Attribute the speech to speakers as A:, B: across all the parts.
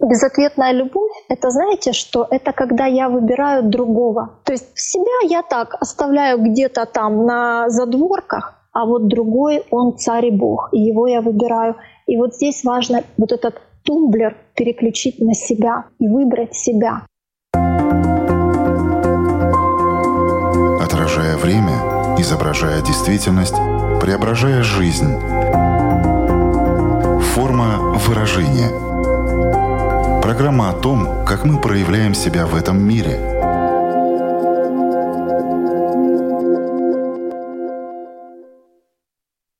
A: Безответная любовь — это, знаете, что это когда я выбираю другого. То есть себя я так оставляю где-то там на задворках, а вот другой, он царь и бог, и его я выбираю. И вот здесь важно вот этот тумблер переключить на себя и выбрать себя.
B: Отражая время, изображая действительность, преображая жизнь. Форма выражения. Программа о том, как мы проявляем себя в этом мире –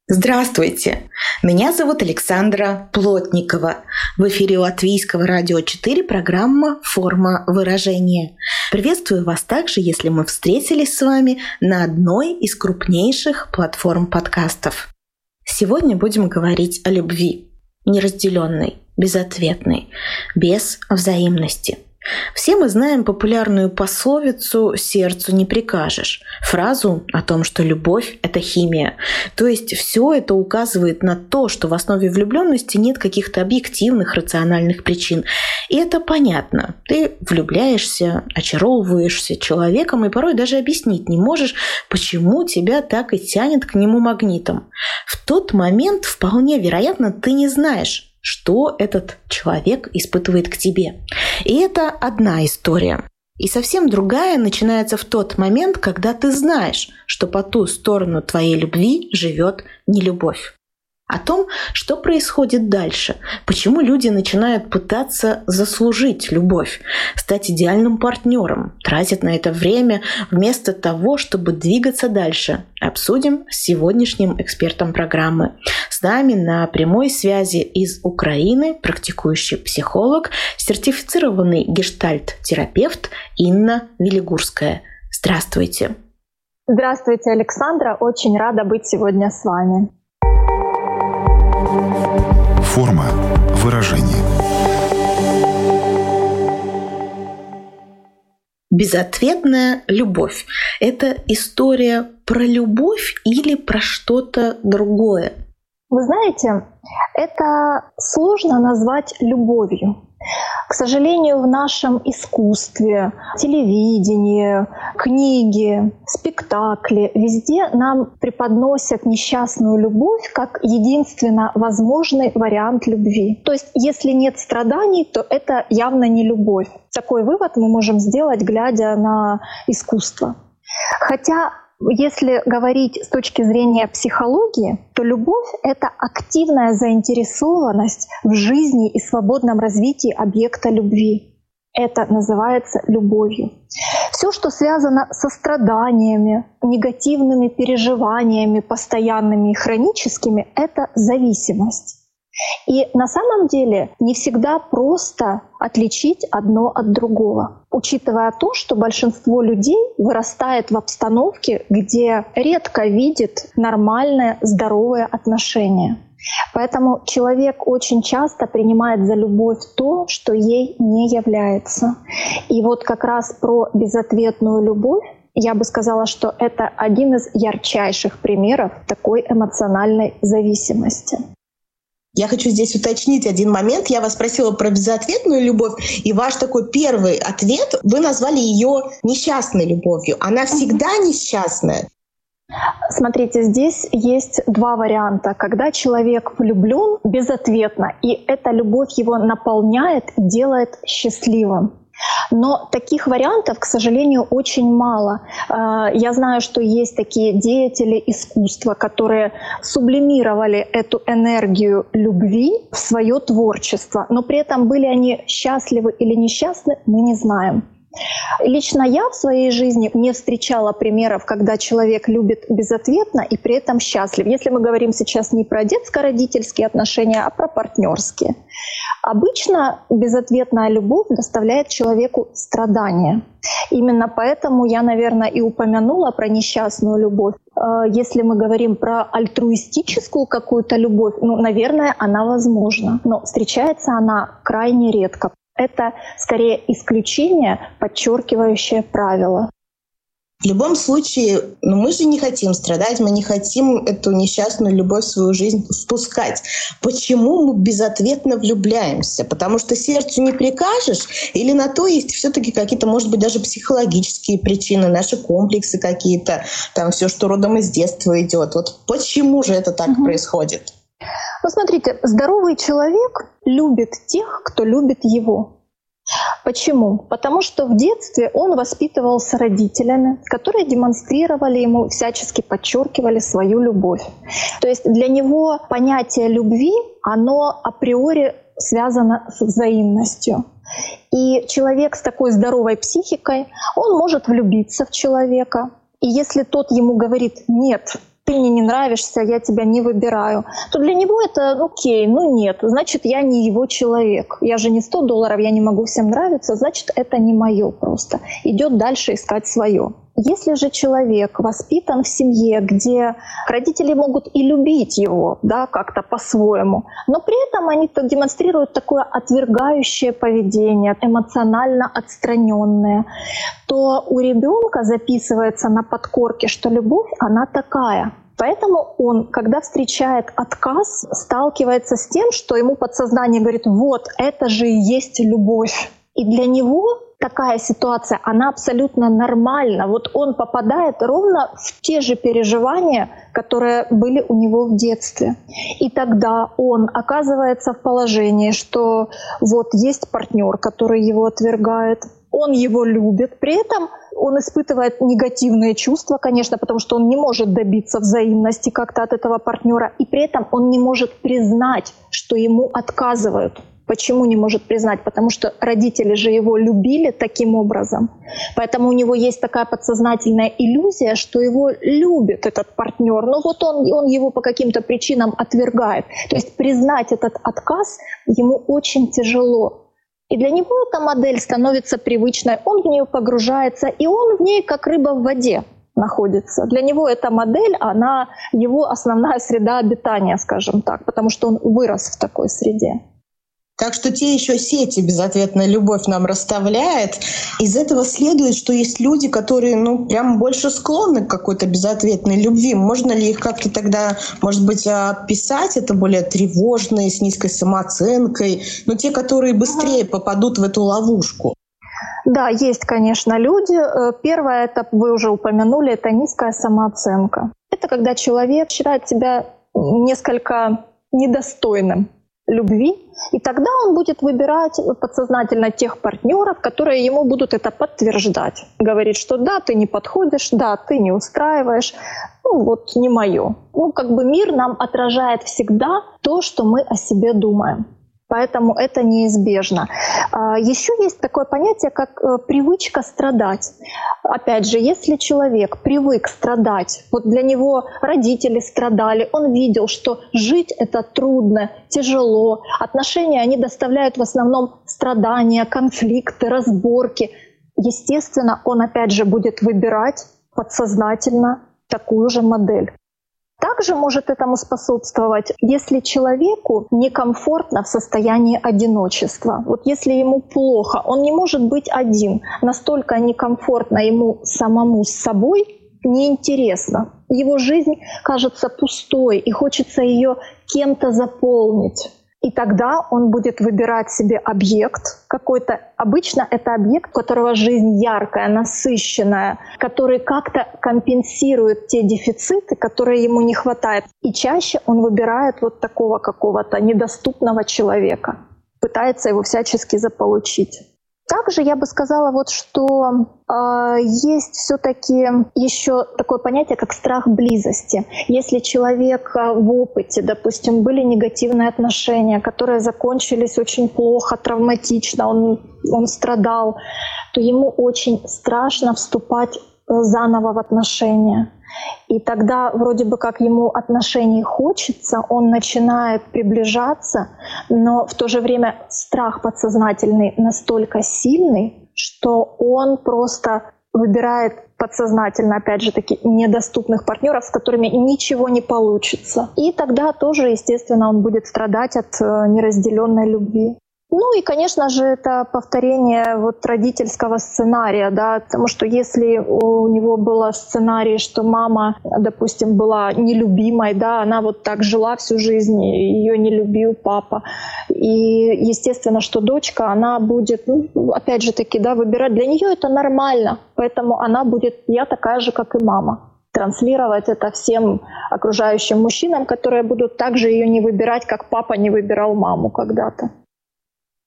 C: Здравствуйте! Меня зовут Александра Плотникова. В эфире Латвийского радио 4 программа «Форма выражения». Приветствую вас также, если мы встретились с вами на одной из крупнейших платформ подкастов. Сегодня будем говорить о любви, неразделенной, безответной, без взаимности – все мы знаем популярную пословицу «сердцу не прикажешь», фразу о том, что любовь — это химия. То есть все это указывает на то, что в основе влюбленности нет каких-то объективных рациональных причин. И это понятно. Ты влюбляешься, очаровываешься человеком и порой даже объяснить не можешь, почему тебя так и тянет к нему магнитом. В тот момент вполне вероятно ты не знаешь, что этот человек испытывает к тебе. И это одна история. И совсем другая начинается в тот момент, когда ты знаешь, что по ту сторону твоей любви живет нелюбовь о том, что происходит дальше, почему люди начинают пытаться заслужить любовь, стать идеальным партнером, тратят на это время вместо того, чтобы двигаться дальше. Обсудим с сегодняшним экспертом программы. С нами на прямой связи из Украины практикующий психолог, сертифицированный гештальт-терапевт Инна Велигурская. Здравствуйте.
A: Здравствуйте, Александра. Очень рада быть сегодня с вами.
B: Форма выражения.
C: Безответная любовь – это история про любовь или про что-то другое?
A: Вы знаете, это сложно назвать любовью. К сожалению, в нашем искусстве, телевидении, книги, спектакли, везде нам преподносят несчастную любовь как единственно возможный вариант любви. То есть, если нет страданий, то это явно не любовь. Такой вывод мы можем сделать, глядя на искусство. Хотя если говорить с точки зрения психологии, то любовь — это активная заинтересованность в жизни и свободном развитии объекта любви. Это называется любовью. Все, что связано со страданиями, негативными переживаниями, постоянными и хроническими, это зависимость. И на самом деле не всегда просто отличить одно от другого, учитывая то, что большинство людей вырастает в обстановке, где редко видит нормальное, здоровое отношение. Поэтому человек очень часто принимает за любовь то, что ей не является. И вот как раз про безответную любовь я бы сказала, что это один из ярчайших примеров такой эмоциональной зависимости.
C: Я хочу здесь уточнить один момент. Я вас спросила про безответную любовь, и ваш такой первый ответ, вы назвали ее несчастной любовью. Она всегда несчастная.
A: Смотрите, здесь есть два варианта. Когда человек влюблен безответно, и эта любовь его наполняет и делает счастливым. Но таких вариантов, к сожалению, очень мало. А, я знаю, что есть такие деятели искусства, которые сублимировали эту энергию любви в свое творчество, но при этом были они счастливы или несчастны, мы не знаем. Лично я в своей жизни не встречала примеров, когда человек любит безответно и при этом счастлив. Если мы говорим сейчас не про детско-родительские отношения, а про партнерские. Обычно безответная любовь доставляет человеку страдания. Именно поэтому я, наверное, и упомянула про несчастную любовь. Э, если мы говорим про альтруистическую какую-то любовь, ну, наверное, она возможна, но встречается она крайне редко. Это скорее исключение, подчеркивающее правило.
D: В любом случае, ну, мы же не хотим страдать, мы не хотим эту несчастную любовь в свою жизнь впускать. Почему мы безответно влюбляемся? Потому что сердцу не прикажешь? Или на то есть все-таки какие-то, может быть, даже психологические причины, наши комплексы какие-то, там все, что родом из детства идет. Вот почему же это так угу. происходит?
A: Ну, смотрите, здоровый человек любит тех, кто любит его. Почему? Потому что в детстве он воспитывался родителями, которые демонстрировали ему, всячески подчеркивали свою любовь. То есть для него понятие любви, оно априори связано с взаимностью. И человек с такой здоровой психикой, он может влюбиться в человека. И если тот ему говорит «нет», ты мне не нравишься, я тебя не выбираю, то для него это окей, ну нет, значит, я не его человек. Я же не 100 долларов, я не могу всем нравиться, значит, это не мое просто. Идет дальше искать свое. Если же человек воспитан в семье, где родители могут и любить его, да, как-то по-своему, но при этом они демонстрируют такое отвергающее поведение, эмоционально отстраненное, то у ребенка записывается на подкорке, что любовь, она такая. Поэтому он, когда встречает отказ, сталкивается с тем, что ему подсознание говорит, вот, это же и есть любовь. И для него такая ситуация, она абсолютно нормальна. Вот он попадает ровно в те же переживания, которые были у него в детстве. И тогда он оказывается в положении, что вот есть партнер, который его отвергает, он его любит, при этом он испытывает негативные чувства, конечно, потому что он не может добиться взаимности как-то от этого партнера, и при этом он не может признать, что ему отказывают. Почему не может признать? Потому что родители же его любили таким образом. Поэтому у него есть такая подсознательная иллюзия, что его любит этот партнер. Но вот он, он его по каким-то причинам отвергает. То есть признать этот отказ ему очень тяжело. И для него эта модель становится привычной, он в нее погружается, и он в ней как рыба в воде находится. Для него эта модель, она его основная среда обитания, скажем так, потому что он вырос в такой среде.
D: Так что те еще сети безответная любовь нам расставляет. Из этого следует, что есть люди, которые, ну, прям больше склонны к какой-то безответной любви. Можно ли их как-то тогда, может быть, описать? Это более тревожные, с низкой самооценкой, но те, которые быстрее попадут в эту ловушку.
A: Да, есть, конечно, люди. Э, первое, это вы уже упомянули, это низкая самооценка. Это когда человек считает себя несколько недостойным любви, и тогда он будет выбирать подсознательно тех партнеров, которые ему будут это подтверждать. Говорит, что да, ты не подходишь, да, ты не устраиваешь, ну вот не мое. Ну как бы мир нам отражает всегда то, что мы о себе думаем. Поэтому это неизбежно. А, Еще есть такое понятие, как э, привычка страдать. Опять же, если человек привык страдать, вот для него родители страдали, он видел, что жить это трудно, тяжело, отношения, они доставляют в основном страдания, конфликты, разборки. Естественно, он опять же будет выбирать подсознательно такую же модель. Также может этому способствовать, если человеку некомфортно в состоянии одиночества. Вот если ему плохо, он не может быть один. Настолько некомфортно ему самому с собой, неинтересно. Его жизнь кажется пустой, и хочется ее кем-то заполнить. И тогда он будет выбирать себе объект какой-то. Обычно это объект, у которого жизнь яркая, насыщенная, который как-то компенсирует те дефициты, которые ему не хватает. И чаще он выбирает вот такого какого-то недоступного человека, пытается его всячески заполучить. Также я бы сказала вот, что э, есть все-таки еще такое понятие, как страх близости. Если человек а, в опыте, допустим, были негативные отношения, которые закончились очень плохо, травматично, он, он страдал, то ему очень страшно вступать э, заново в отношения. И тогда вроде бы как ему отношений хочется, он начинает приближаться, но в то же время страх подсознательный настолько сильный, что он просто выбирает подсознательно, опять же таки, недоступных партнеров, с которыми ничего не получится. И тогда тоже, естественно, он будет страдать от э, неразделенной любви. Ну и, конечно же, это повторение вот родительского сценария, да, потому что если у него было сценарий, что мама, допустим, была нелюбимой, да, она вот так жила всю жизнь, ее не любил папа, и естественно, что дочка, она будет, ну, опять же таки, да, выбирать, для нее это нормально, поэтому она будет, я такая же, как и мама транслировать это всем окружающим мужчинам, которые будут также ее не выбирать, как папа не выбирал маму когда-то.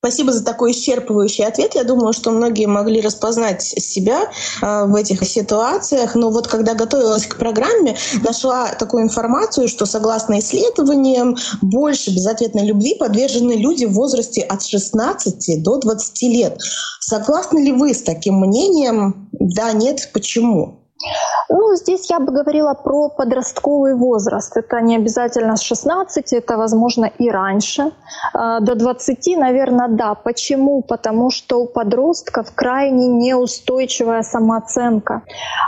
D: Спасибо за такой исчерпывающий ответ. Я думаю, что многие могли распознать себя э, в этих ситуациях. Но вот когда готовилась к программе, нашла такую информацию, что согласно исследованиям, больше безответной любви подвержены люди в возрасте от 16 до 20 лет. Согласны ли вы с таким мнением? Да, нет, почему?
A: Ну, здесь я бы говорила про подростковый возраст. Это не обязательно с 16, это, возможно, и раньше. А, до 20, наверное, да. Почему? Потому что у подростков крайне неустойчивая самооценка.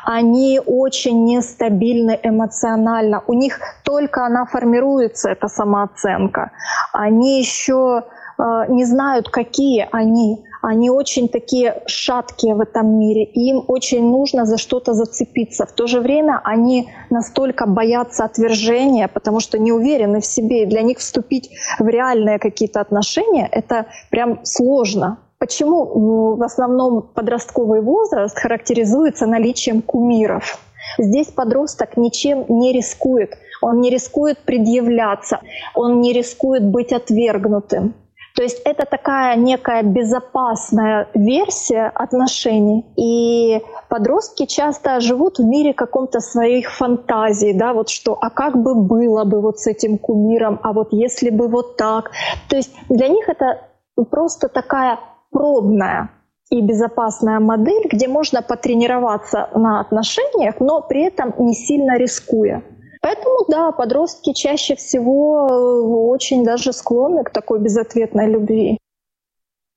A: Они очень нестабильны эмоционально. У них только она формируется, эта самооценка. Они еще не знают, какие они они очень такие шаткие в этом мире, им очень нужно за что-то зацепиться. В то же время они настолько боятся отвержения, потому что не уверены в себе, и для них вступить в реальные какие-то отношения — это прям сложно. Почему ну, в основном подростковый возраст характеризуется наличием кумиров? Здесь подросток ничем не рискует. Он не рискует предъявляться, он не рискует быть отвергнутым. То есть это такая некая безопасная версия отношений. И подростки часто живут в мире каком-то своих фантазий, да, вот что, а как бы было бы вот с этим кумиром, а вот если бы вот так. То есть для них это просто такая пробная и безопасная модель, где можно потренироваться на отношениях, но при этом не сильно рискуя. Поэтому, да, подростки чаще всего э, очень даже склонны к такой безответной любви.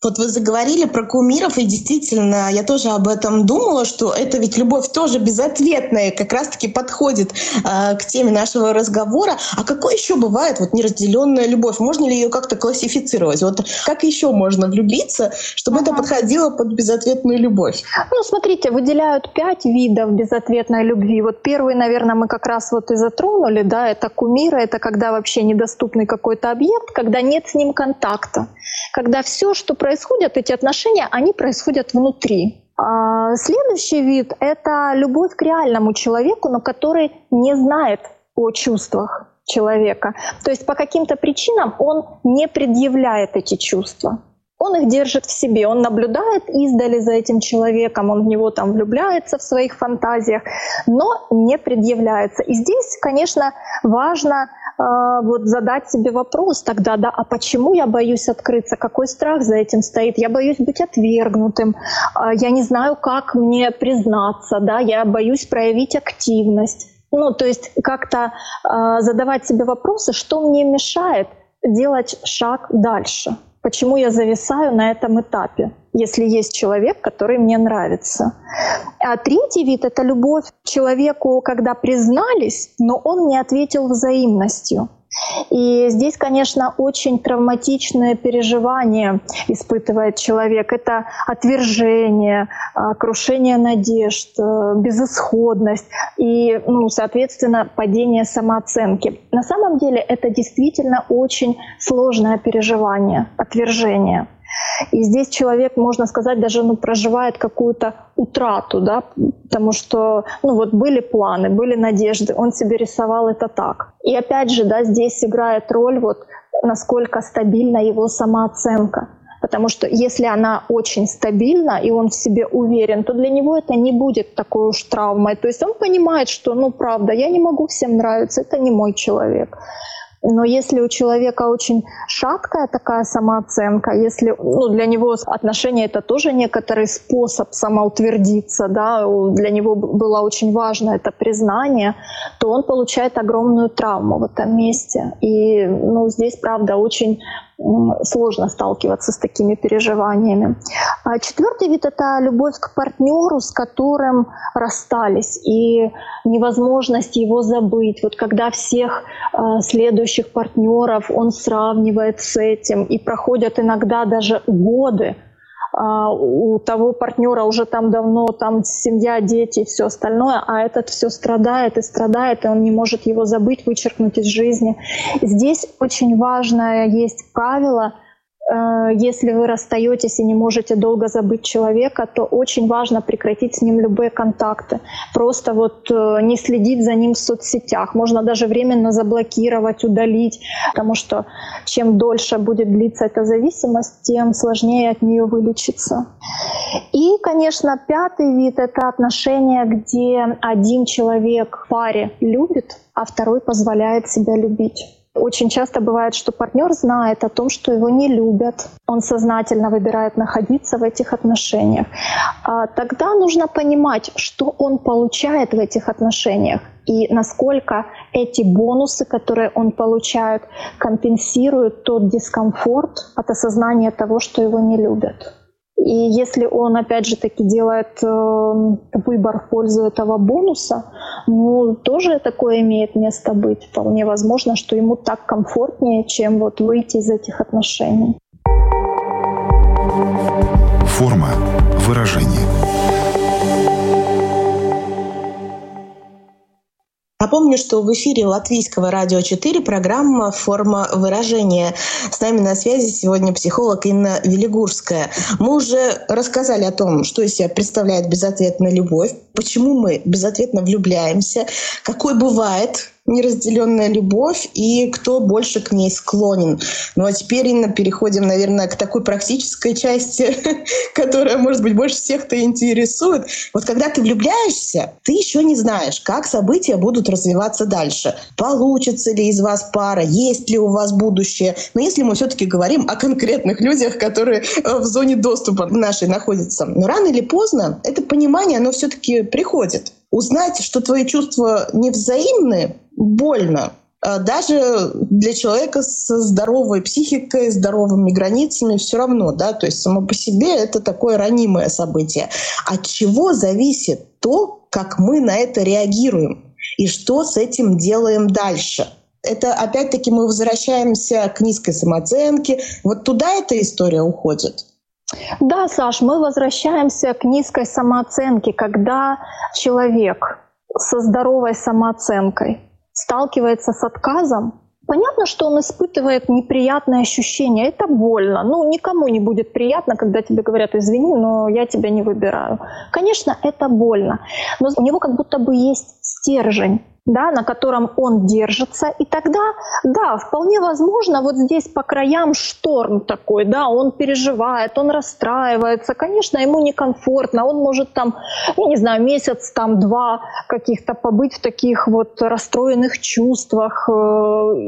D: Вот вы заговорили про кумиров, и действительно, я тоже об этом думала, что это ведь любовь тоже безответная, как раз-таки подходит э, к теме нашего разговора. А какой еще бывает вот неразделенная любовь? Можно ли ее как-то классифицировать? Вот как еще можно влюбиться, чтобы ага. это подходило под безответную любовь?
A: Ну, смотрите, выделяют пять видов безответной любви. Вот первый, наверное, мы как раз вот и затронули, да, это кумиры, это когда вообще недоступный какой-то объект, когда нет с ним контакта, когда все, что происходит происходят эти отношения, они происходят внутри. А следующий вид — это любовь к реальному человеку, но который не знает о чувствах человека. То есть по каким-то причинам он не предъявляет эти чувства. Он их держит в себе, он наблюдает издали за этим человеком, он в него там влюбляется в своих фантазиях, но не предъявляется. И здесь, конечно, важно вот задать себе вопрос тогда, да, а почему я боюсь открыться, какой страх за этим стоит? Я боюсь быть отвергнутым, э, я не знаю, как мне признаться, да, я боюсь проявить активность. Ну, то есть как-то э, задавать себе вопросы, что мне мешает делать шаг дальше почему я зависаю на этом этапе, если есть человек, который мне нравится. А третий вид — это любовь к человеку, когда признались, но он не ответил взаимностью. И здесь, конечно, очень травматичное переживание испытывает человек. Это отвержение, а, крушение надежд, э, безысходность и, ну, соответственно, падение самооценки. На самом деле это действительно очень сложное переживание, отвержение. И здесь человек, можно сказать, даже ну, проживает какую-то утрату, да, потому что ну, вот были планы, были надежды, он себе рисовал это так. И опять же, да, здесь играет роль вот насколько стабильна его самооценка. Потому что если она очень стабильна, и он в себе уверен, то для него это не будет такой уж травмой. То есть он понимает, что, ну, правда, я не могу всем нравиться, это не мой человек. Но если у человека очень шаткая такая самооценка, если ну, для него отношения это тоже некоторый способ самоутвердиться, да, для него было очень важно это признание, то он получает огромную травму в этом месте. И ну, здесь, правда, очень сложно сталкиваться с такими переживаниями. А четвертый вид – это любовь к партнеру, с которым расстались, и невозможность его забыть. Вот когда всех э, следующих партнеров он сравнивает с этим, и проходят иногда даже годы, у того партнера уже там давно там семья, дети и все остальное, а этот все страдает и страдает, и он не может его забыть, вычеркнуть из жизни. Здесь очень важное есть правило – если вы расстаетесь и не можете долго забыть человека, то очень важно прекратить с ним любые контакты. Просто вот э, не следить за ним в соцсетях. Можно даже временно заблокировать, удалить, потому что чем дольше будет длиться эта зависимость, тем сложнее от нее вылечиться. И, конечно, пятый вид — это отношения, где один человек в паре любит, а второй позволяет себя любить. Очень часто бывает, что партнер знает о том, что его не любят. Он сознательно выбирает находиться в этих отношениях. А тогда нужно понимать, что он получает в этих отношениях и насколько эти бонусы, которые он получает, компенсируют тот дискомфорт от осознания того, что его не любят. И если он, опять же таки, делает э, выбор в пользу этого бонуса, ну, тоже такое имеет место быть. Вполне возможно, что ему так комфортнее, чем вот выйти из этих отношений.
B: Форма выражения.
D: Напомню, что в эфире Латвийского радио 4 программа «Форма выражения». С нами на связи сегодня психолог Инна Велигурская. Мы уже рассказали о том, что из себя представляет безответная любовь, почему мы безответно влюбляемся, какой бывает неразделенная любовь и кто больше к ней склонен. Ну а теперь, Инна, переходим, наверное, к такой практической части, которая, может быть, больше всех-то интересует. Вот когда ты влюбляешься, ты еще не знаешь, как события будут развиваться дальше. Получится ли из вас пара, есть ли у вас будущее. Но если мы все-таки говорим о конкретных людях, которые э, в зоне доступа нашей находятся, но рано или поздно это понимание, оно все-таки приходит. Узнать, что твои чувства невзаимны, больно. А даже для человека со здоровой психикой, здоровыми границами все равно, да, то есть само по себе это такое ранимое событие. От чего зависит то, как мы на это реагируем и что с этим делаем дальше? Это опять-таки мы возвращаемся к низкой самооценке. Вот туда эта история уходит.
A: Да, Саш, мы возвращаемся к низкой самооценке, когда человек со здоровой самооценкой сталкивается с отказом, понятно, что он испытывает неприятные ощущения. Это больно. Ну, никому не будет приятно, когда тебе говорят, извини, но я тебя не выбираю. Конечно, это больно. Но у него как будто бы есть стержень да, на котором он держится, и тогда, да, вполне возможно, вот здесь по краям шторм такой, да, он переживает, он расстраивается, конечно, ему некомфортно, он может там, я не знаю, месяц, там, два каких-то побыть в таких вот расстроенных чувствах, э,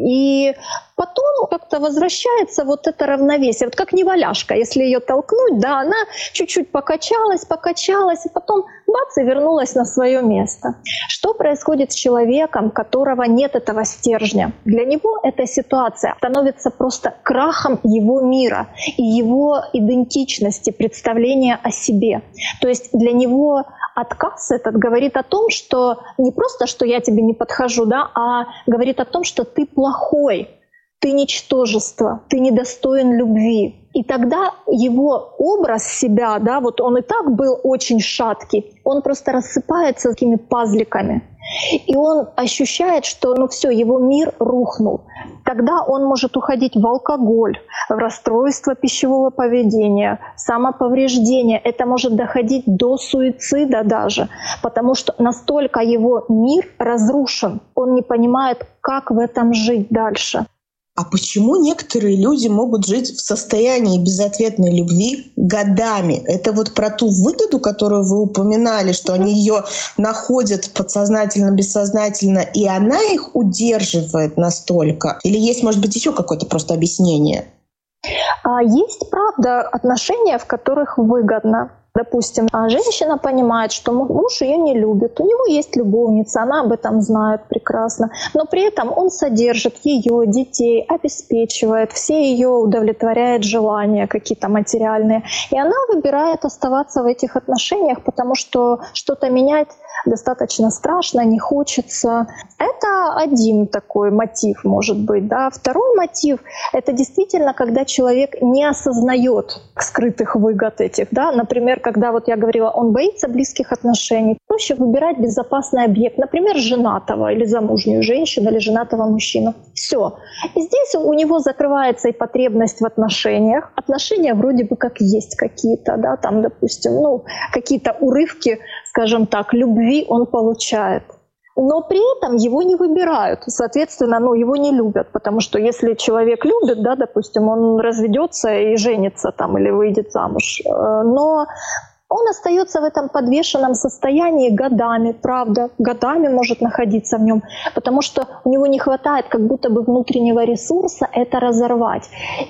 A: и потом как-то возвращается вот это равновесие. Вот как неваляшка, если ее толкнуть, да, она чуть-чуть покачалась, покачалась, и потом бац, и вернулась на свое место. Что происходит с человеком, которого нет этого стержня? Для него эта ситуация становится просто крахом его мира и его идентичности, представления о себе. То есть для него отказ этот говорит о том, что не просто, что я тебе не подхожу, да, а говорит о том, что ты плохой, ты ничтожество, ты недостоин любви. И тогда его образ себя, да, вот он и так был очень шаткий, он просто рассыпается такими пазликами. И он ощущает, что ну все, его мир рухнул. Тогда он может уходить в алкоголь, в расстройство пищевого поведения, самоповреждение. Это может доходить до суицида даже, потому что настолько его мир разрушен, он не понимает, как в этом жить дальше.
D: А почему некоторые люди могут жить в состоянии безответной любви годами? Это вот про ту выгоду, которую вы упоминали, что они ее находят подсознательно, бессознательно, и она их удерживает настолько? Или есть, может быть, еще какое-то просто объяснение?
A: А, есть, правда, отношения, в которых выгодно Допустим, а женщина понимает, что муж ее не любит, у него есть любовница, она об этом знает прекрасно, но при этом он содержит ее, детей, обеспечивает, все ее удовлетворяет желания какие-то материальные. И она выбирает оставаться в этих отношениях, потому что что-то менять достаточно страшно, не хочется. Это один такой мотив, может быть. Да. Второй мотив — это действительно, когда человек не осознает скрытых выгод этих. Да. Например, когда вот я говорила, он боится близких отношений, проще выбирать безопасный объект, например, женатого или замужнюю женщину или женатого мужчину. Все. И здесь у него закрывается и потребность в отношениях. Отношения вроде бы как есть какие-то, да, там, допустим, ну, какие-то урывки, скажем так, любви он получает но при этом его не выбирают. Соответственно, ну, его не любят, потому что если человек любит, да, допустим, он разведется и женится там или выйдет замуж, э, но он остается в этом подвешенном состоянии годами, правда, годами может находиться в нем, потому что у него не хватает как будто бы внутреннего ресурса это разорвать.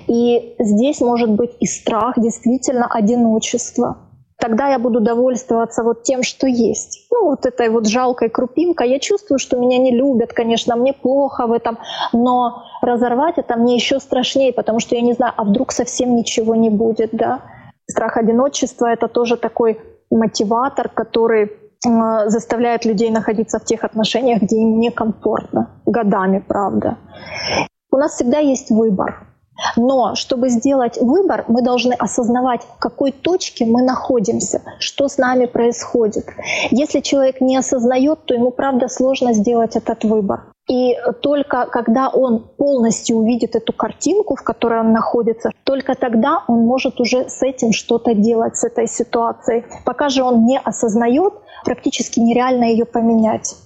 A: И здесь может быть и страх, действительно, одиночество тогда я буду довольствоваться вот тем, что есть. Ну, вот этой вот жалкой крупинкой. Я чувствую, что меня не любят, конечно, мне плохо в этом, но разорвать это мне еще страшнее, потому что я не знаю, а вдруг совсем ничего не будет, да. Страх одиночества — это тоже такой мотиватор, который заставляет людей находиться в тех отношениях, где им некомфортно, годами, правда. У нас всегда есть выбор. Но чтобы сделать выбор, мы должны осознавать, в какой точке мы находимся, что с нами происходит. Если человек не осознает, то ему, правда, сложно сделать этот выбор. И только когда он полностью увидит эту картинку, в которой он находится, только тогда он может уже с этим что-то делать, с этой ситуацией. Пока же он не осознает, практически нереально ее поменять.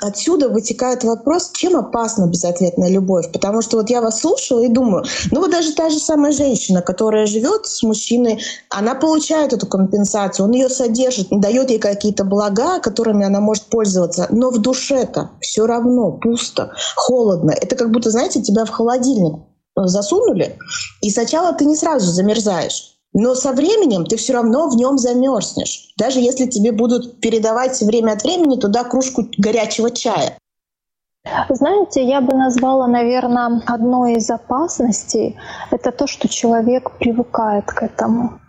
D: Отсюда вытекает вопрос, чем опасна безответная любовь. Потому что вот я вас слушала и думаю, ну вот даже та же самая женщина, которая живет с мужчиной, она получает эту компенсацию, он ее содержит, дает ей какие-то блага, которыми она может пользоваться. Но в душе-то все равно пусто, холодно. Это как будто, знаете, тебя в холодильник засунули, и сначала ты не сразу замерзаешь. Но со временем ты все равно в нем замерзнешь, даже если тебе будут передавать время от времени туда кружку горячего чая.
A: Знаете, я бы назвала, наверное, одной из опасностей это то, что человек привыкает к этому.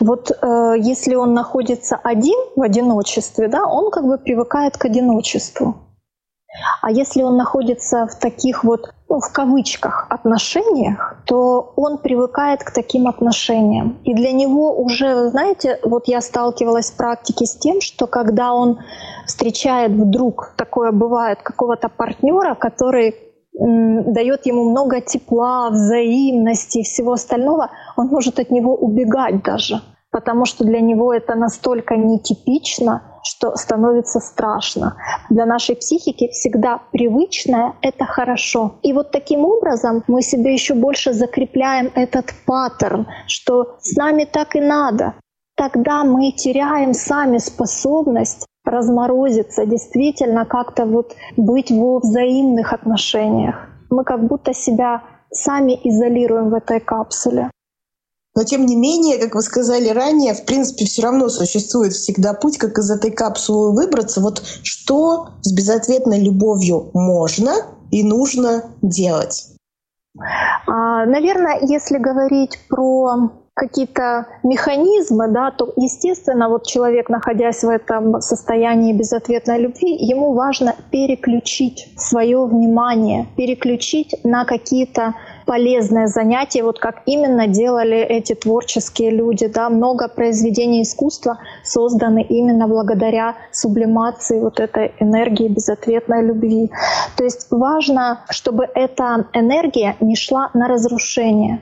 A: Вот э, если он находится один в одиночестве, да, он как бы привыкает к одиночеству. А если он находится в таких вот, ну, в кавычках, отношениях, то он привыкает к таким отношениям. И для него уже, знаете, вот я сталкивалась в практике с тем, что когда он встречает вдруг, такое бывает, какого-то партнера, который дает ему много тепла, взаимности и всего остального, он может от него убегать даже, потому что для него это настолько нетипично, что становится страшно. Для нашей психики всегда привычное — это хорошо. И вот таким образом мы себе еще больше закрепляем этот паттерн, что с нами так и надо. Тогда мы теряем сами способность разморозиться, действительно как-то вот быть во взаимных отношениях. Мы как будто себя сами изолируем в этой капсуле.
D: Но тем не менее, как вы сказали ранее, в принципе, все равно существует всегда путь, как из этой капсулы выбраться. Вот что с безответной любовью можно и нужно делать?
A: А, наверное, если говорить про какие-то механизмы, да, то, естественно, вот человек, находясь в этом состоянии безответной любви, ему важно переключить свое внимание, переключить на какие-то полезное занятие, вот как именно делали эти творческие люди. Да? Много произведений искусства созданы именно благодаря сублимации вот этой энергии безответной любви. То есть важно, чтобы эта энергия не шла на разрушение,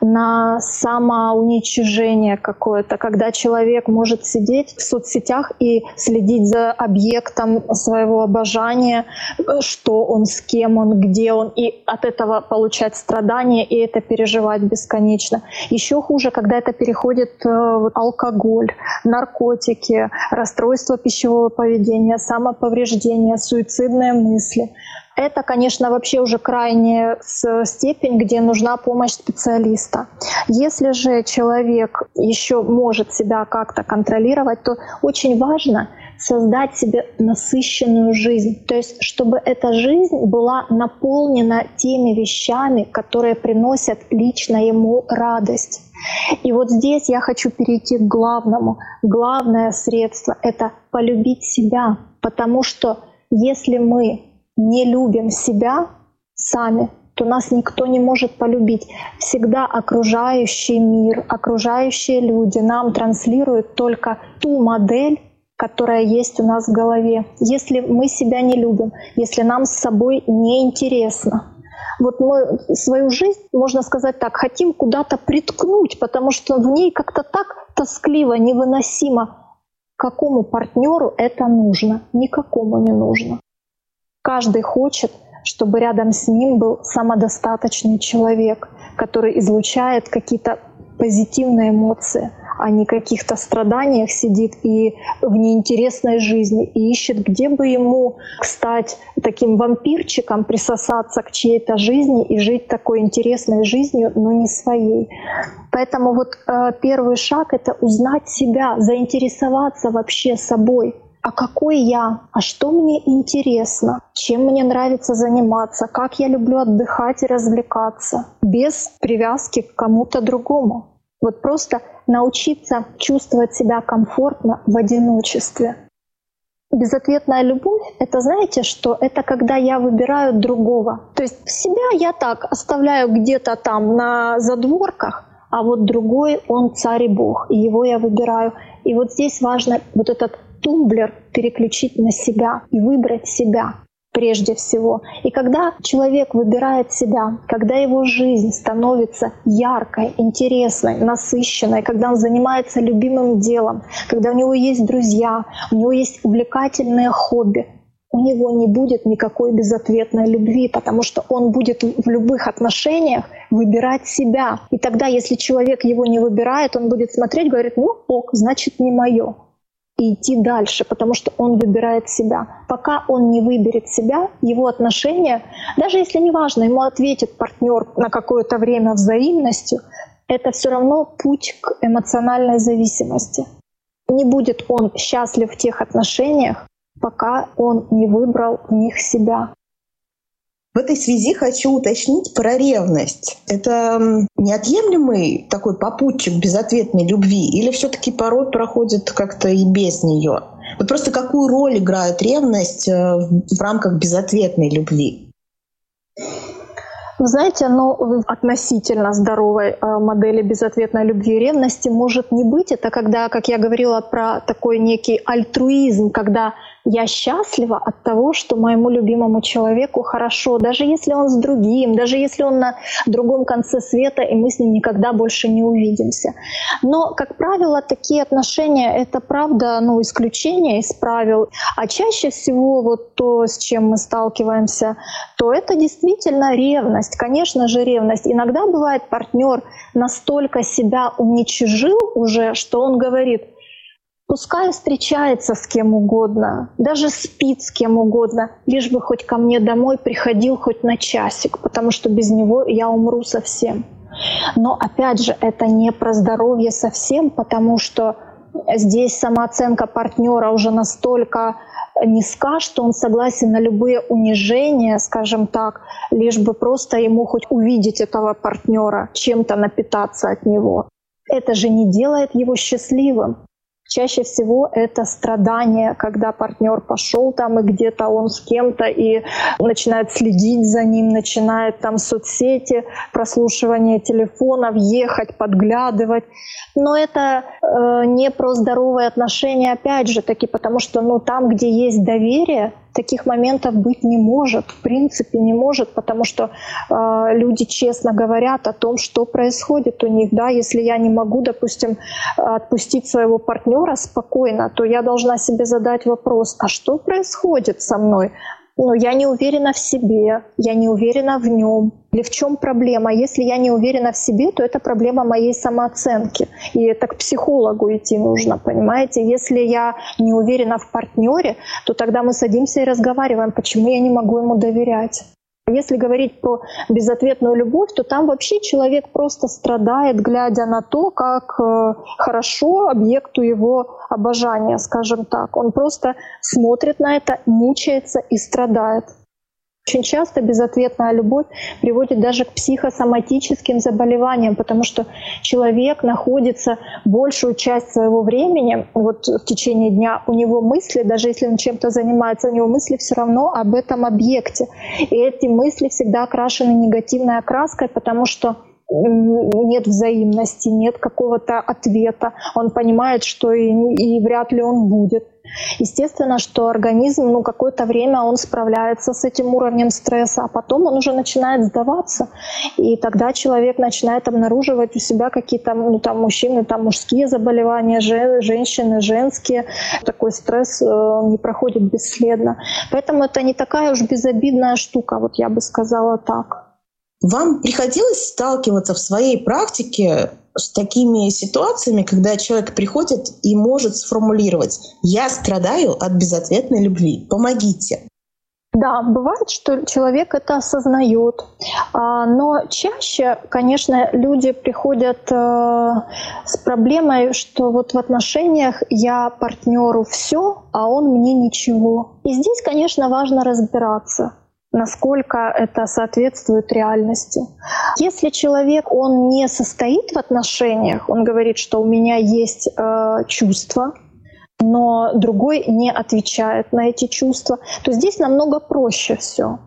A: на самоуничижение какое-то, когда человек может сидеть в соцсетях и следить за объектом своего обожания, что он, с кем он, где он, и от этого получать страдания и это переживать бесконечно. Еще хуже, когда это переходит в алкоголь, наркотики, расстройство пищевого поведения, самоповреждение, суицидные мысли. Это, конечно, вообще уже крайняя степень, где нужна помощь специалиста. Если же человек еще может себя как-то контролировать, то очень важно создать себе насыщенную жизнь. То есть, чтобы эта жизнь была наполнена теми вещами, которые приносят лично ему радость. И вот здесь я хочу перейти к главному. Главное средство — это полюбить себя, потому что если мы не любим себя сами, то нас никто не может полюбить. Всегда окружающий мир, окружающие люди нам транслируют только ту модель, которая есть у нас в голове. Если мы себя не любим, если нам с собой не интересно, вот мы свою жизнь, можно сказать так, хотим куда-то приткнуть, потому что в ней как-то так тоскливо, невыносимо. Какому партнеру это нужно? Никакому не нужно. Каждый хочет, чтобы рядом с ним был самодостаточный человек, который излучает какие-то позитивные эмоции — а не каких-то страданиях сидит и в неинтересной жизни, и ищет, где бы ему стать таким вампирчиком, присосаться к чьей-то жизни и жить такой интересной жизнью, но не своей. Поэтому вот э, первый шаг — это узнать себя, заинтересоваться вообще собой, а какой я, а что мне интересно, чем мне нравится заниматься, как я люблю отдыхать и развлекаться, без привязки к кому-то другому. Вот просто научиться чувствовать себя комфортно в одиночестве. Безответная любовь — это, знаете, что это когда я выбираю другого. То есть себя я так оставляю где-то там на задворках, а вот другой, он царь и бог, и его я выбираю. И вот здесь важно вот этот тумблер переключить на себя и выбрать себя прежде всего. И когда человек выбирает себя, когда его жизнь становится яркой, интересной, насыщенной, когда он занимается любимым делом, когда у него есть друзья, у него есть увлекательное хобби, у него не будет никакой безответной любви, потому что он будет в любых отношениях выбирать себя. И тогда, если человек его не выбирает, он будет смотреть, говорит, ну ок, значит не мое и идти дальше, потому что он выбирает себя. Пока он не выберет себя, его отношения, даже если неважно, ему ответит партнер на какое-то время взаимностью, это все равно путь к эмоциональной зависимости. Не будет он счастлив в тех отношениях, пока он не выбрал в них себя.
D: В этой связи хочу уточнить про ревность. Это неотъемлемый такой попутчик безответной любви или все-таки порой проходит как-то и без нее? Вот просто какую роль играет ревность э, в рамках безответной любви?
A: Знаете, ну, относительно здоровой э, модели безответной любви и ревности может не быть. Это когда, как я говорила про такой некий альтруизм, когда я счастлива от того, что моему любимому человеку хорошо, даже если он с другим, даже если он на другом конце света, и мы с ним никогда больше не увидимся. Но, как правило, такие отношения — это правда ну, исключение из правил. А чаще всего вот то, с чем мы сталкиваемся, то это действительно ревность. Конечно же, ревность. Иногда бывает партнер настолько себя уничижил уже, что он говорит — Пускай встречается с кем угодно, даже спит с кем угодно, лишь бы хоть ко мне домой приходил хоть на часик, потому что без него я умру совсем. Но опять же, это не про здоровье совсем, потому что здесь самооценка партнера уже настолько низка, что он согласен на любые унижения, скажем так, лишь бы просто ему хоть увидеть этого партнера, чем-то напитаться от него. Это же не делает его счастливым. Чаще всего это страдание, когда партнер пошел там и где-то он с кем-то и начинает следить за ним, начинает там соцсети, прослушивание телефонов, ехать, подглядывать. Но это э, не про здоровые отношения, опять же таки, потому что ну, там, где есть доверие, таких моментов быть не может, в принципе не может, потому что э, люди честно говорят о том, что происходит у них. Да? Если я не могу, допустим, отпустить своего партнера спокойно, то я должна себе задать вопрос, а что происходит со мной? но я не уверена в себе, я не уверена в нем. Или в чем проблема? Если я не уверена в себе, то это проблема моей самооценки. И это к психологу идти нужно, понимаете? Если я не уверена в партнере, то тогда мы садимся и разговариваем, почему я не могу ему доверять. Если говорить про безответную любовь, то там вообще человек просто страдает, глядя на то, как э, хорошо объекту его обожания, скажем так. Он просто смотрит на это, мучается и страдает. Очень часто безответная любовь приводит даже к психосоматическим заболеваниям, потому что человек находится большую часть своего времени, вот в течение дня у него мысли, даже если он чем-то занимается, у него мысли все равно об этом объекте. И эти мысли всегда окрашены негативной окраской, потому что нет взаимности, нет какого-то ответа. Он понимает, что и, и вряд ли он будет. Естественно, что организм ну, какое-то время он справляется с этим уровнем стресса, а потом он уже начинает сдаваться. И тогда человек начинает обнаруживать у себя какие-то, ну там мужчины, там мужские заболевания, женщины, женские. Такой стресс э, не проходит бесследно. Поэтому это не такая уж безобидная штука, вот я бы сказала так.
D: Вам приходилось сталкиваться в своей практике с такими ситуациями, когда человек приходит и может сформулировать «я страдаю от безответной любви, помогите».
A: Да, бывает, что человек это осознает, а, но чаще, конечно, люди приходят э, с проблемой, что вот в отношениях я партнеру все, а он мне ничего. И здесь, конечно, важно разбираться насколько это соответствует реальности. Если человек, он не состоит в отношениях, он говорит, что у меня есть э, чувства, но другой не отвечает на эти чувства, то здесь намного проще все.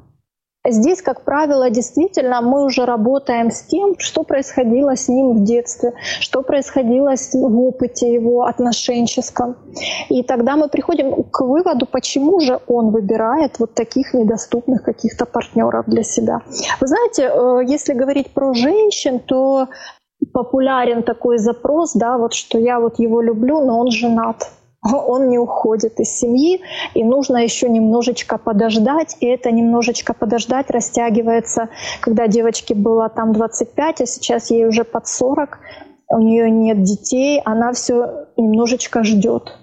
A: Здесь, как правило, действительно мы уже работаем с тем, что происходило с ним в детстве, что происходило в опыте его отношенческом. И тогда мы приходим к выводу, почему же он выбирает вот таких недоступных каких-то партнеров для себя. Вы знаете, э, если говорить про женщин, то популярен такой запрос, да, вот что я вот его люблю, но он женат он не уходит из семьи, и нужно еще немножечко подождать, и это немножечко подождать растягивается, когда девочке было там 25, а сейчас ей уже под 40, у нее нет детей, она все немножечко ждет.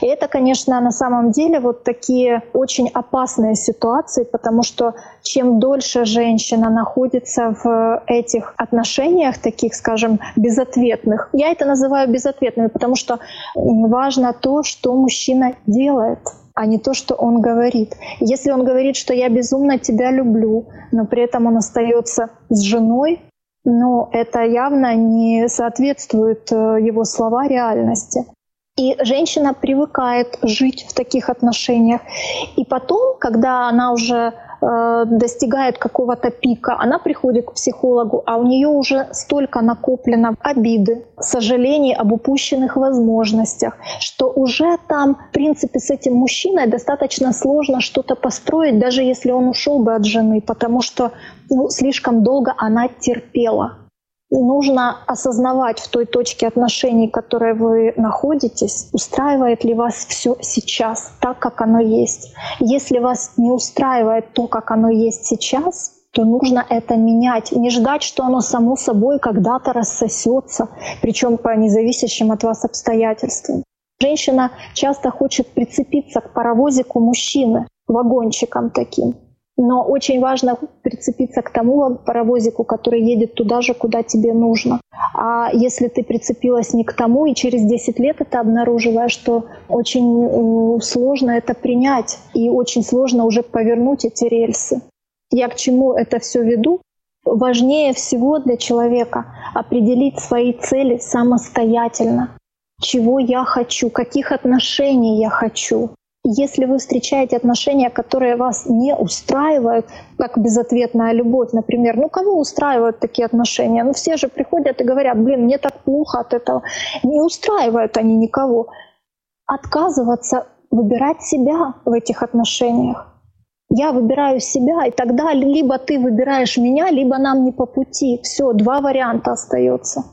A: И это, конечно, на самом деле вот такие очень опасные ситуации, потому что чем дольше женщина находится в этих отношениях, таких, скажем, безответных, я это называю безответными, потому что важно то, что мужчина делает а не то, что он говорит. Если он говорит, что я безумно тебя люблю, но при этом он остается с женой, ну, это явно не соответствует э, его слова реальности. И женщина привыкает жить в таких отношениях. И потом, когда она уже э, достигает какого-то пика, она приходит к психологу, а у нее уже столько накоплено обиды, сожалений об упущенных возможностях, что уже там, в принципе, с этим мужчиной достаточно сложно что-то построить, даже если он ушел бы от жены, потому что ну, слишком долго она терпела нужно осознавать в той точке отношений, в которой вы находитесь, устраивает ли вас все сейчас так, как оно есть. Если вас не устраивает то, как оно есть сейчас, то нужно это менять. Не ждать, что оно само собой когда-то рассосется, причем по независящим от вас обстоятельствам. Женщина часто хочет прицепиться к паровозику мужчины, вагончикам таким. Но очень важно прицепиться к тому паровозику, который едет туда же, куда тебе нужно. А если ты прицепилась не к тому, и через 10 лет это обнаруживаешь, что очень сложно это принять, и очень сложно уже повернуть эти рельсы. Я к чему это все веду? Важнее всего для человека определить свои цели самостоятельно. Чего я хочу, каких отношений я хочу, если вы встречаете отношения, которые вас не устраивают, как безответная любовь, например, ну кого устраивают такие отношения? Ну все же приходят и говорят, блин, мне так плохо от этого. Не устраивают они никого. Отказываться, выбирать себя в этих отношениях. Я выбираю себя, и тогда либо ты выбираешь меня, либо нам не по пути. Все, два варианта остается.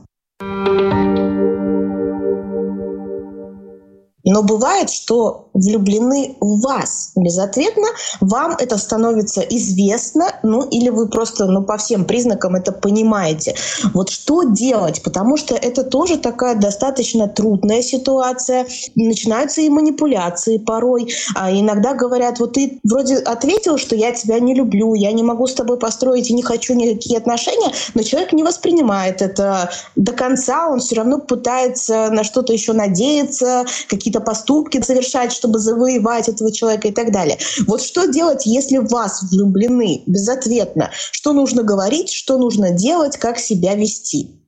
D: Но бывает, что влюблены в вас безответно, вам это становится известно, ну или вы просто ну, по всем признакам это понимаете. Вот что делать? Потому что это тоже такая достаточно трудная ситуация. Начинаются и манипуляции порой. А иногда говорят, вот ты вроде ответил, что я тебя не люблю, я не могу с тобой построить и не хочу никакие отношения, но человек не воспринимает это до конца, он все равно пытается на что-то еще надеяться, какие-то поступки совершать, чтобы завоевать этого человека и так далее. Вот что делать, если вас влюблены безответно? Что нужно говорить, что нужно делать, как себя вести?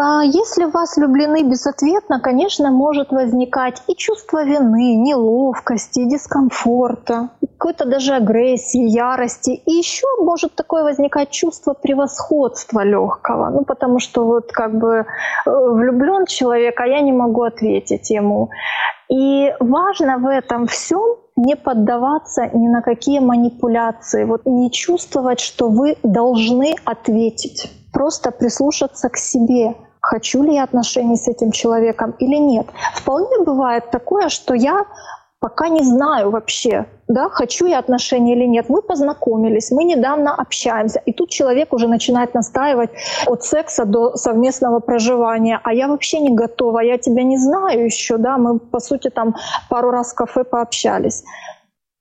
A: А, если вас влюблены безответно, конечно, может возникать и чувство вины, неловкости, дискомфорта, какой-то даже агрессии, ярости. И еще может такое возникать чувство превосходства легкого. Ну, потому что вот как бы э, влюблен человек, а я не могу ответить ему. И важно в этом всем не поддаваться ни на какие манипуляции, вот не чувствовать, что вы должны ответить, просто прислушаться к себе, хочу ли я отношений с этим человеком или нет. Вполне бывает такое, что я пока не знаю вообще, да, хочу я отношения или нет. Мы познакомились, мы недавно общаемся, и тут человек уже начинает настаивать от секса до совместного проживания, а я вообще не готова, я тебя не знаю еще, да, мы по сути там пару раз в кафе пообщались.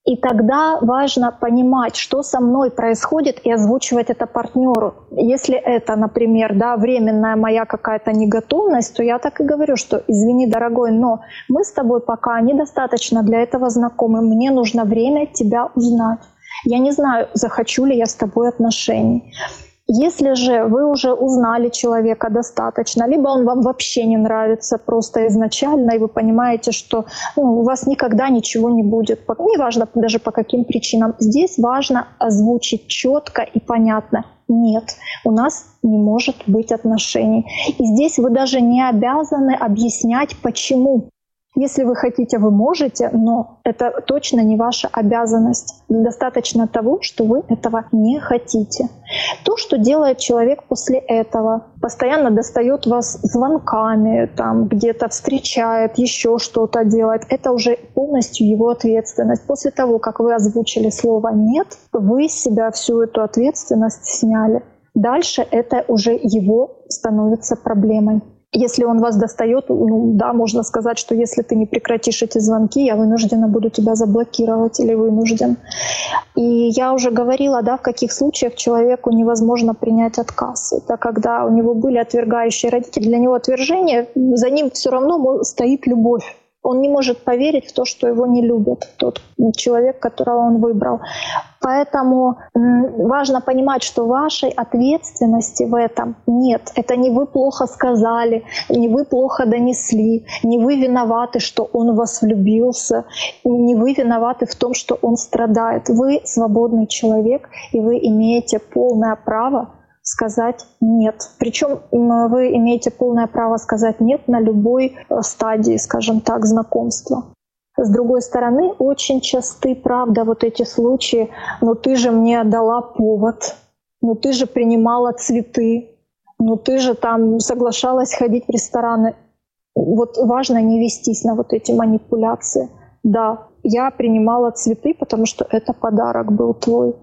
A: И тогда важно понимать, что со мной происходит, и озвучивать это партнеру. Если это, например, да, временная моя какая-то неготовность, то я так и говорю, что извини, дорогой, но мы с тобой пока недостаточно для этого знакомы. Мне нужно время тебя узнать. Я не знаю, захочу ли я с тобой отношений. Если же вы уже узнали человека достаточно, либо он вам вообще не нравится просто изначально, и вы понимаете, что ну, у вас никогда ничего не будет, неважно даже по каким причинам, здесь важно озвучить четко и понятно. Нет, у нас не может быть отношений. И здесь вы даже не обязаны объяснять, почему. Если вы хотите, вы можете, но это точно не ваша обязанность. Достаточно того, что вы этого не хотите. То, что делает человек после этого, постоянно достает вас звонками, там где-то встречает, еще что-то делает, это уже полностью его ответственность. После того, как вы озвучили слово «нет», вы себя всю эту ответственность сняли. Дальше это уже его становится проблемой. Если он вас достает, ну да, можно сказать, что если ты не прекратишь эти звонки, я вынуждена буду тебя заблокировать или вынужден. И я уже говорила, да, в каких случаях человеку невозможно принять отказ. Это когда у него были отвергающие родители, для него отвержение, за ним все равно стоит любовь. Он не может поверить в то, что его не любят, тот человек, которого он выбрал. Поэтому важно понимать, что вашей ответственности в этом нет. Это не вы плохо сказали, не вы плохо донесли, не вы виноваты, что он в вас влюбился, не вы виноваты в том, что он страдает. Вы свободный человек, и вы имеете полное право сказать нет. Причем вы имеете полное право сказать нет на любой э, стадии, скажем так, знакомства. С другой стороны, очень часты, правда, вот эти случаи, ну ты же мне дала повод, ну ты же принимала цветы, ну ты же там соглашалась ходить в рестораны. Вот важно не вестись на вот эти манипуляции. Да, я принимала цветы, потому что это подарок был твой.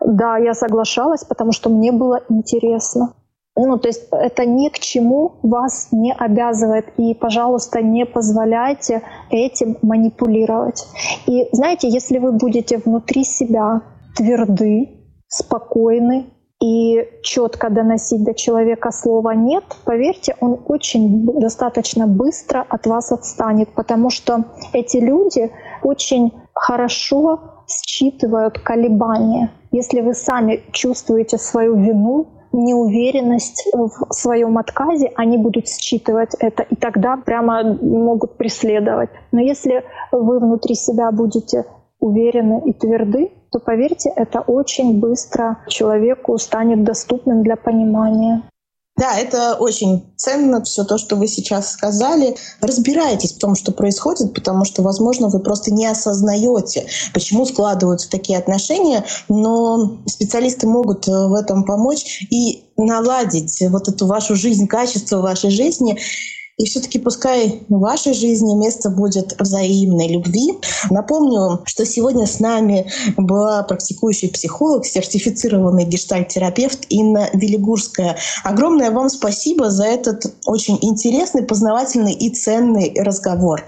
A: Да, я соглашалась, потому что мне было интересно. Ну, то есть это ни к чему вас не обязывает. И, пожалуйста, не позволяйте этим манипулировать. И знаете, если вы будете внутри себя тверды, спокойны и четко доносить до человека слово «нет», поверьте, он очень достаточно быстро от вас отстанет, потому что эти люди очень хорошо считывают колебания. Если вы сами чувствуете свою вину, неуверенность в своем отказе, они будут считывать это, и тогда прямо могут преследовать. Но если вы внутри себя будете уверены и тверды, то поверьте, это очень быстро человеку станет доступным для понимания.
D: Да, это очень ценно, все то, что вы сейчас сказали. Разбирайтесь в том, что происходит, потому что, возможно, вы просто не осознаете, почему складываются такие отношения, но специалисты могут э, в этом помочь и наладить вот эту вашу жизнь, качество вашей жизни И все-таки пускай в вашей жизни место будет взаимной любви. Напомню, что сегодня с нами была практикующий психолог, сертифицированный гештальт-терапевт Инна Велигурская. Огромное вам спасибо за этот очень интересный, познавательный и ценный разговор.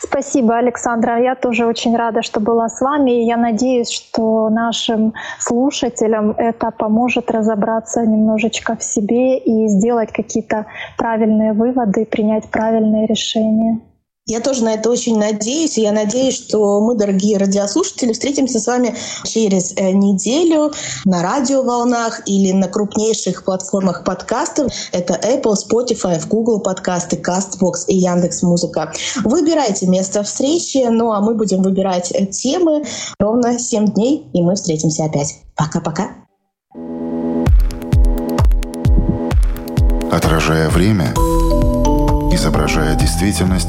A: Спасибо, Александра. Я тоже очень рада, что была с вами. И я надеюсь, что нашим слушателям это поможет разобраться немножечко в себе и сделать какие-то правильные выводы, принять правильные решения.
D: Я тоже на это очень надеюсь. Я надеюсь, что мы, дорогие радиослушатели, встретимся с вами через э, неделю на радиоволнах или на крупнейших платформах подкастов. Это Apple, Spotify, Google подкасты, CastBox и Яндекс Музыка. Выбирайте место встречи, ну а мы будем выбирать э, темы ровно 7 дней, и мы встретимся опять. Пока-пока.
B: Отражая время, изображая действительность,